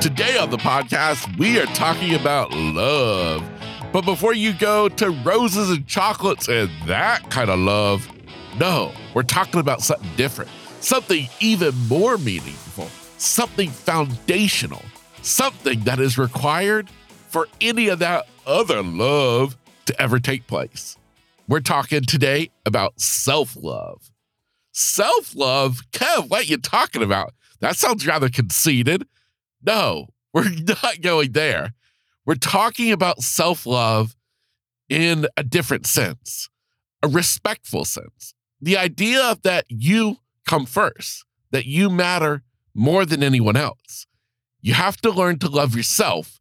Today on the podcast, we are talking about love. But before you go to roses and chocolates and that kind of love, no, we're talking about something different, something even more meaningful, something foundational, something that is required for any of that other love to ever take place. We're talking today about self love. Self love? Kev, what are you talking about? That sounds rather conceited. No, we're not going there. We're talking about self love in a different sense, a respectful sense. The idea that you come first, that you matter more than anyone else. You have to learn to love yourself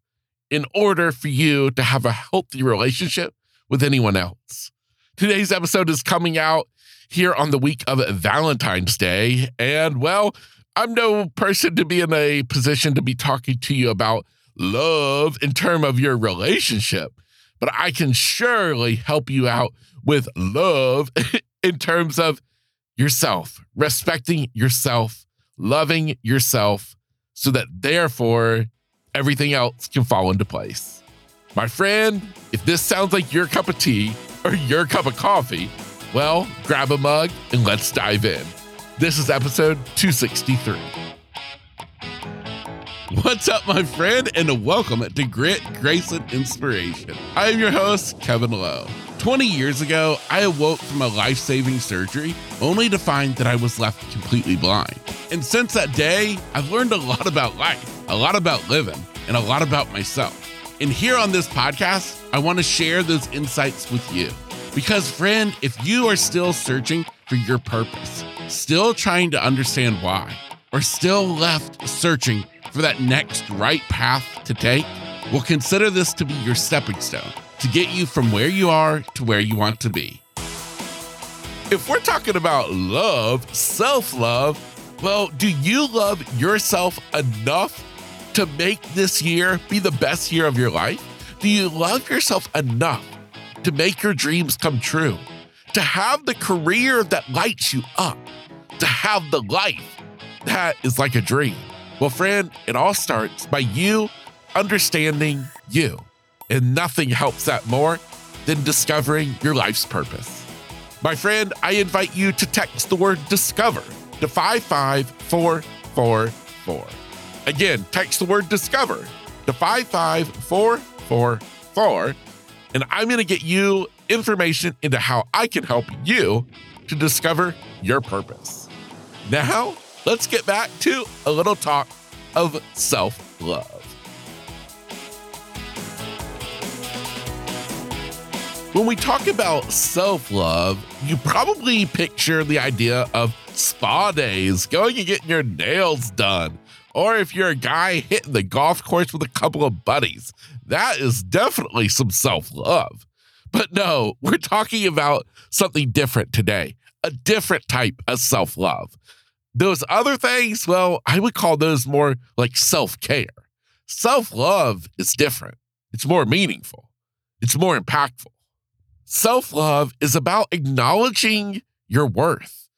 in order for you to have a healthy relationship with anyone else. Today's episode is coming out here on the week of Valentine's Day. And well, I'm no person to be in a position to be talking to you about love in terms of your relationship, but I can surely help you out with love in terms of yourself, respecting yourself, loving yourself, so that therefore everything else can fall into place. My friend, if this sounds like your cup of tea or your cup of coffee, well, grab a mug and let's dive in. This is episode 263. What's up, my friend, and welcome to Grit, Grace, and Inspiration. I am your host, Kevin Lowe. 20 years ago, I awoke from a life saving surgery only to find that I was left completely blind. And since that day, I've learned a lot about life, a lot about living, and a lot about myself. And here on this podcast, I want to share those insights with you. Because, friend, if you are still searching for your purpose, still trying to understand why, or still left searching for that next right path to take, well, consider this to be your stepping stone to get you from where you are to where you want to be. If we're talking about love, self love, well, do you love yourself enough to make this year be the best year of your life? Do you love yourself enough to make your dreams come true? To have the career that lights you up? To have the life that is like a dream? Well, friend, it all starts by you understanding you. And nothing helps that more than discovering your life's purpose. My friend, I invite you to text the word discover to 55444. Again, text the word discover to 55444. And I'm going to get you information into how I can help you to discover your purpose. Now, let's get back to a little talk of self love. When we talk about self love, you probably picture the idea of spa days, going and getting your nails done, or if you're a guy hitting the golf course with a couple of buddies. That is definitely some self love. But no, we're talking about something different today, a different type of self love. Those other things, well, I would call those more like self care. Self love is different, it's more meaningful, it's more impactful. Self love is about acknowledging your worth,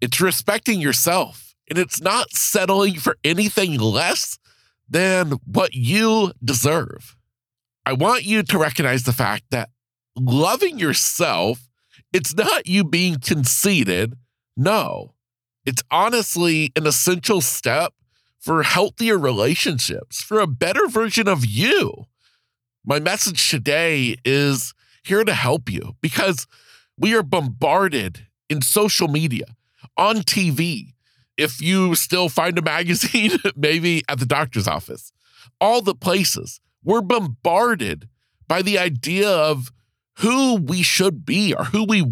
it's respecting yourself, and it's not settling for anything less than what you deserve. I want you to recognize the fact that loving yourself, it's not you being conceited. No, it's honestly an essential step for healthier relationships, for a better version of you. My message today is here to help you because we are bombarded in social media, on TV. If you still find a magazine, maybe at the doctor's office, all the places, we're bombarded by the idea of who we should be or who we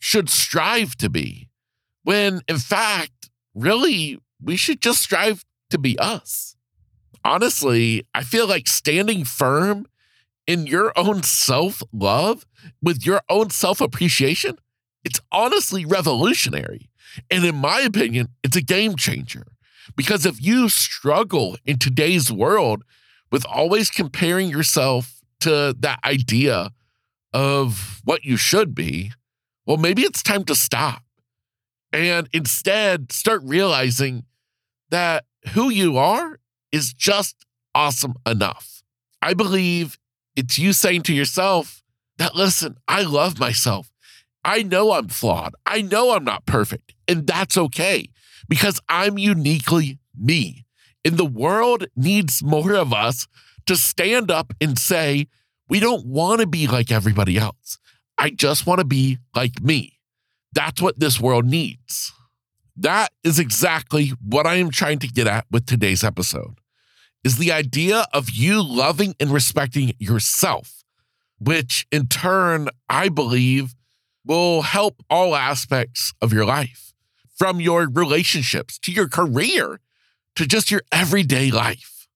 should strive to be. When in fact, really, we should just strive to be us. Honestly, I feel like standing firm in your own self love with your own self appreciation, it's honestly revolutionary. And in my opinion, it's a game changer. Because if you struggle in today's world with always comparing yourself to that idea of what you should be, well, maybe it's time to stop and instead start realizing that who you are is just awesome enough. I believe it's you saying to yourself that, listen, I love myself. I know I'm flawed. I know I'm not perfect. And that's okay because I'm uniquely me. And the world needs more of us to stand up and say, we don't want to be like everybody else. I just want to be like me. That's what this world needs. That is exactly what I am trying to get at with today's episode. Is the idea of you loving and respecting yourself, which in turn, I believe will help all aspects of your life, from your relationships to your career to just your everyday life.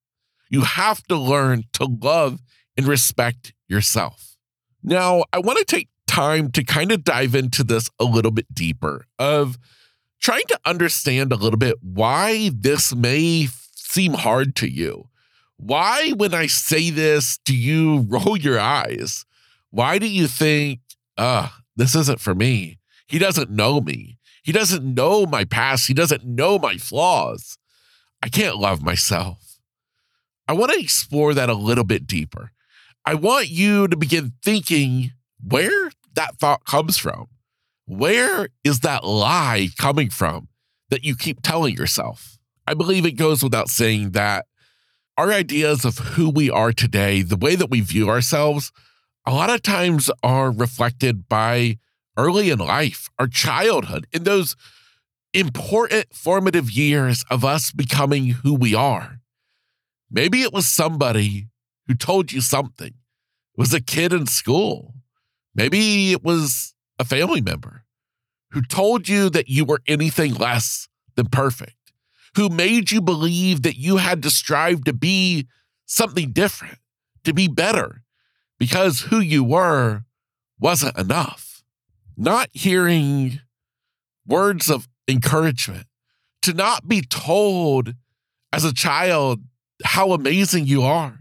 You have to learn to love and respect yourself. Now, I want to take time to kind of dive into this a little bit deeper of trying to understand a little bit why this may seem hard to you. Why, when I say this, do you roll your eyes? Why do you think, uh, this isn't for me? He doesn't know me. He doesn't know my past. He doesn't know my flaws. I can't love myself. I want to explore that a little bit deeper. I want you to begin thinking where that thought comes from. Where is that lie coming from that you keep telling yourself? I believe it goes without saying that our ideas of who we are today, the way that we view ourselves, a lot of times are reflected by early in life, our childhood, in those important formative years of us becoming who we are. Maybe it was somebody who told you something. It was a kid in school. Maybe it was a family member who told you that you were anything less than perfect, who made you believe that you had to strive to be something different, to be better, because who you were wasn't enough. Not hearing words of encouragement, to not be told as a child how amazing you are,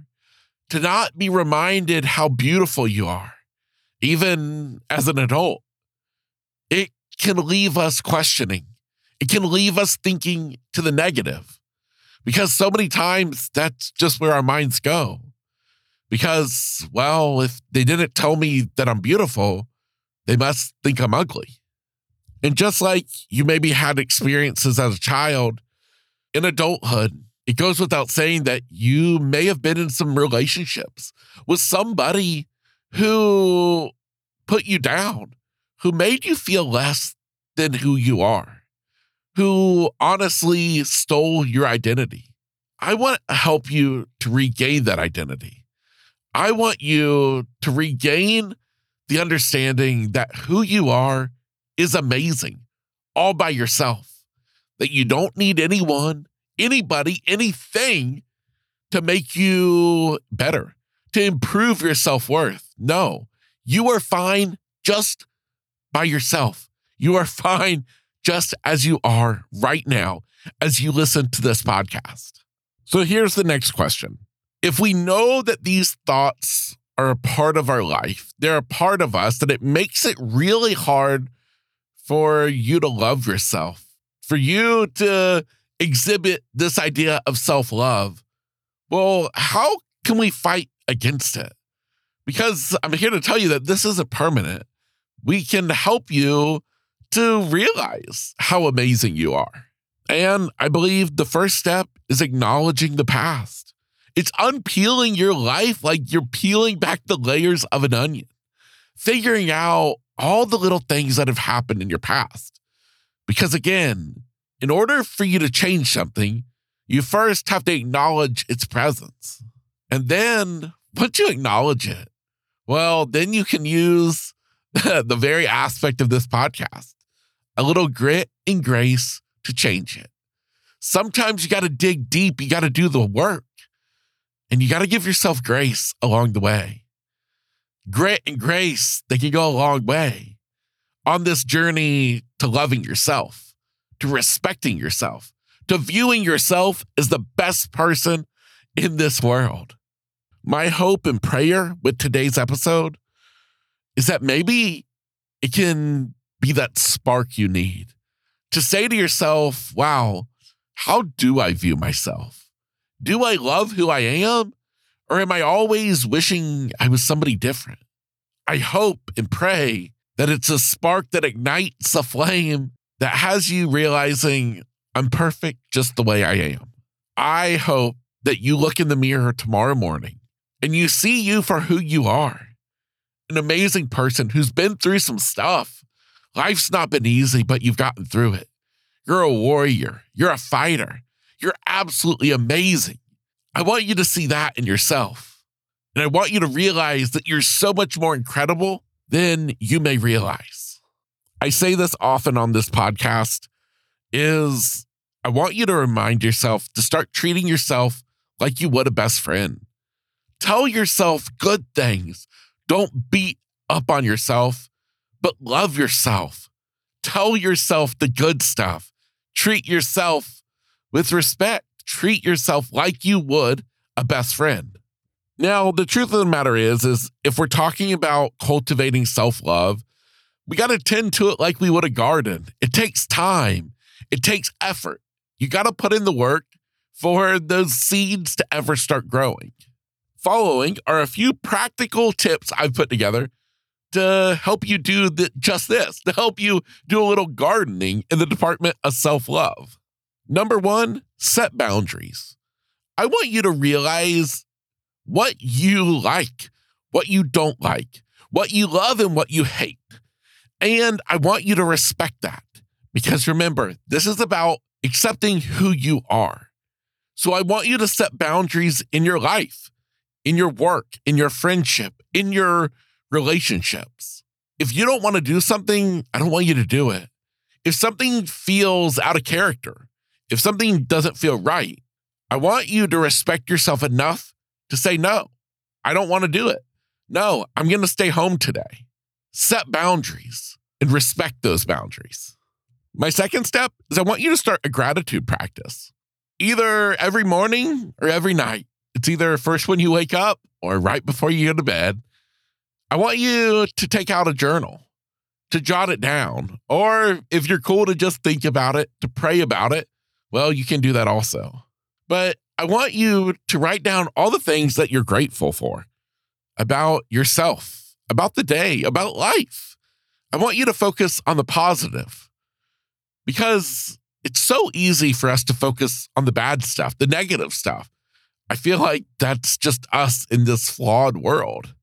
to not be reminded how beautiful you are, even as an adult. It can leave us questioning. It can leave us thinking to the negative because so many times that's just where our minds go. Because, well, if they didn't tell me that I'm beautiful, they must think I'm ugly. And just like you maybe had experiences as a child in adulthood, it goes without saying that you may have been in some relationships with somebody who put you down, who made you feel less than who you are, who honestly stole your identity. I want to help you to regain that identity. I want you to regain the understanding that who you are is amazing all by yourself, that you don't need anyone, anybody, anything to make you better, to improve your self worth. No, you are fine just by yourself. You are fine just as you are right now as you listen to this podcast. So here's the next question. If we know that these thoughts are a part of our life, they're a part of us, that it makes it really hard for you to love yourself, for you to exhibit this idea of self love. Well, how can we fight against it? Because I'm here to tell you that this isn't permanent. We can help you to realize how amazing you are. And I believe the first step is acknowledging the past. It's unpeeling your life like you're peeling back the layers of an onion, figuring out all the little things that have happened in your past. Because again, in order for you to change something, you first have to acknowledge its presence. And then once you acknowledge it, well, then you can use the very aspect of this podcast a little grit and grace to change it. Sometimes you got to dig deep, you got to do the work, and you got to give yourself grace along the way grit and grace, they can go a long way on this journey to loving yourself, to respecting yourself, to viewing yourself as the best person in this world. My hope and prayer with today's episode is that maybe it can be that spark you need to say to yourself, wow, how do I view myself? Do I love who I am? Or am I always wishing I was somebody different? I hope and pray that it's a spark that ignites a flame that has you realizing I'm perfect just the way I am. I hope that you look in the mirror tomorrow morning and you see you for who you are an amazing person who's been through some stuff. Life's not been easy, but you've gotten through it. You're a warrior, you're a fighter, you're absolutely amazing. I want you to see that in yourself. And I want you to realize that you're so much more incredible than you may realize. I say this often on this podcast is I want you to remind yourself to start treating yourself like you would a best friend. Tell yourself good things. Don't beat up on yourself, but love yourself. Tell yourself the good stuff. Treat yourself with respect. Treat yourself like you would a best friend. Now, the truth of the matter is is if we're talking about cultivating self-love, we got to tend to it like we would a garden. It takes time. It takes effort. You got to put in the work for those seeds to ever start growing. Following are a few practical tips I've put together to help you do the, just this, to help you do a little gardening in the department of self love. Number one, set boundaries. I want you to realize what you like, what you don't like, what you love, and what you hate. And I want you to respect that because remember, this is about accepting who you are. So I want you to set boundaries in your life, in your work, in your friendship, in your relationships. If you don't want to do something, I don't want you to do it. If something feels out of character, if something doesn't feel right, I want you to respect yourself enough to say, no, I don't want to do it. No, I'm going to stay home today. Set boundaries and respect those boundaries. My second step is I want you to start a gratitude practice, either every morning or every night. It's either first when you wake up or right before you go to bed. I want you to take out a journal, to jot it down, or if you're cool to just think about it, to pray about it, well, you can do that also. But I want you to write down all the things that you're grateful for about yourself, about the day, about life. I want you to focus on the positive because it's so easy for us to focus on the bad stuff, the negative stuff. I feel like that's just us in this flawed world.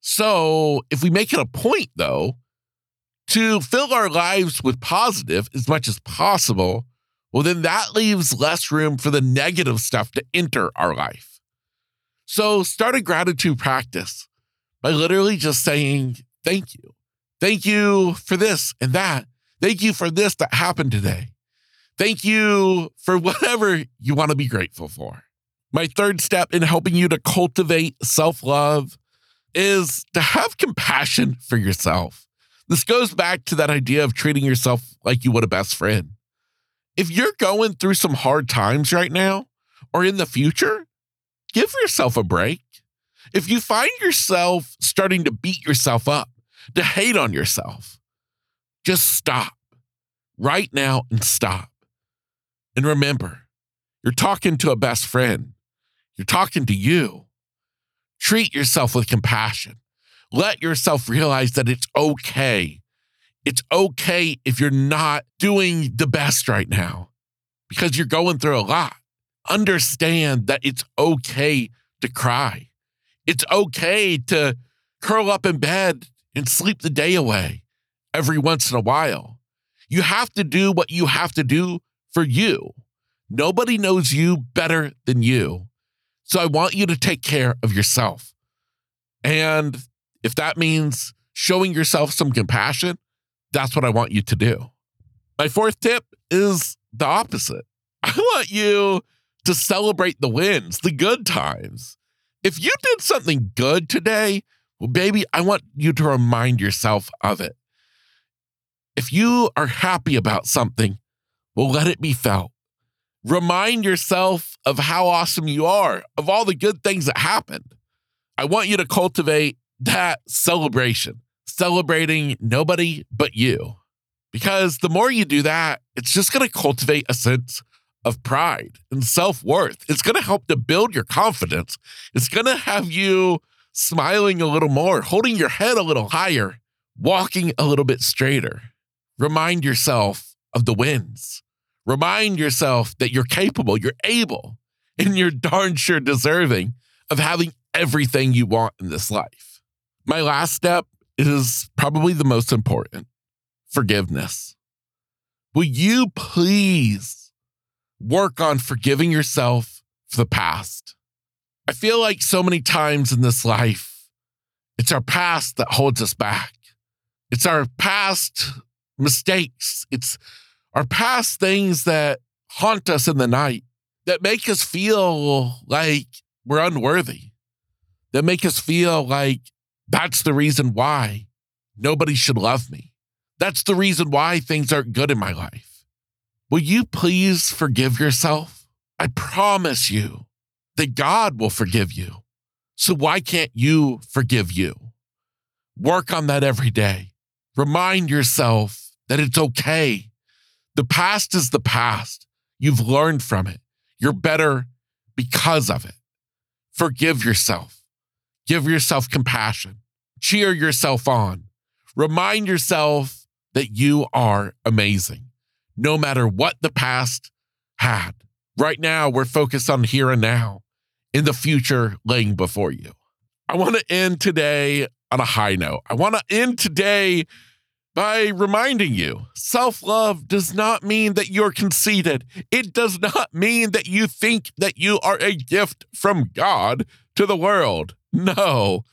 So, if we make it a point, though, to fill our lives with positive as much as possible, well, then that leaves less room for the negative stuff to enter our life. So, start a gratitude practice by literally just saying, Thank you. Thank you for this and that. Thank you for this that happened today. Thank you for whatever you want to be grateful for. My third step in helping you to cultivate self love is to have compassion for yourself. This goes back to that idea of treating yourself like you would a best friend. If you're going through some hard times right now or in the future, give yourself a break. If you find yourself starting to beat yourself up, to hate on yourself, just stop right now and stop. And remember, you're talking to a best friend. You're talking to you. Treat yourself with compassion. Let yourself realize that it's okay. It's okay if you're not doing the best right now because you're going through a lot. Understand that it's okay to cry. It's okay to curl up in bed and sleep the day away every once in a while. You have to do what you have to do for you. Nobody knows you better than you. So I want you to take care of yourself. And if that means showing yourself some compassion, that's what I want you to do. My fourth tip is the opposite. I want you to celebrate the wins, the good times. If you did something good today, well, baby, I want you to remind yourself of it. If you are happy about something, well, let it be felt. Remind yourself of how awesome you are, of all the good things that happened. I want you to cultivate that celebration, celebrating nobody but you. Because the more you do that, it's just going to cultivate a sense of pride and self worth. It's going to help to build your confidence. It's going to have you smiling a little more, holding your head a little higher, walking a little bit straighter. Remind yourself of the wins. Remind yourself that you're capable, you're able, and you're darn sure deserving of having everything you want in this life. My last step is probably the most important forgiveness. Will you please work on forgiving yourself for the past? I feel like so many times in this life, it's our past that holds us back. It's our past mistakes. It's our past things that haunt us in the night that make us feel like we're unworthy, that make us feel like that's the reason why nobody should love me. That's the reason why things aren't good in my life. Will you please forgive yourself? I promise you that God will forgive you. So why can't you forgive you? Work on that every day. Remind yourself that it's okay. The past is the past. You've learned from it. You're better because of it. Forgive yourself. Give yourself compassion. Cheer yourself on. Remind yourself that you are amazing, no matter what the past had. Right now, we're focused on here and now, in the future laying before you. I want to end today on a high note. I want to end today by reminding you self love does not mean that you're conceited. It does not mean that you think that you are a gift from God to the world. No,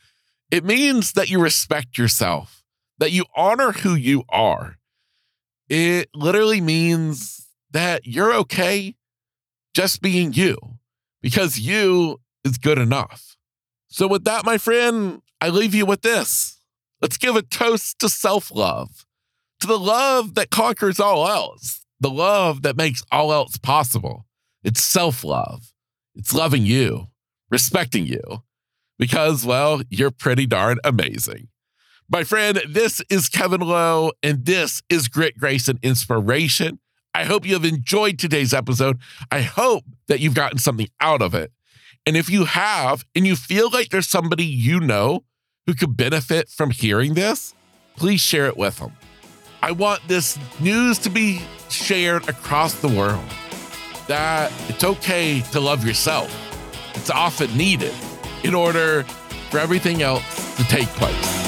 it means that you respect yourself, that you honor who you are. It literally means that you're okay just being you because you is good enough. So, with that, my friend, I leave you with this. Let's give a toast to self love, to the love that conquers all else, the love that makes all else possible. It's self love, it's loving you, respecting you, because, well, you're pretty darn amazing. My friend, this is Kevin Lowe, and this is Grit, Grace, and Inspiration. I hope you have enjoyed today's episode. I hope that you've gotten something out of it. And if you have, and you feel like there's somebody you know who could benefit from hearing this, please share it with them. I want this news to be shared across the world that it's okay to love yourself. It's often needed in order for everything else to take place.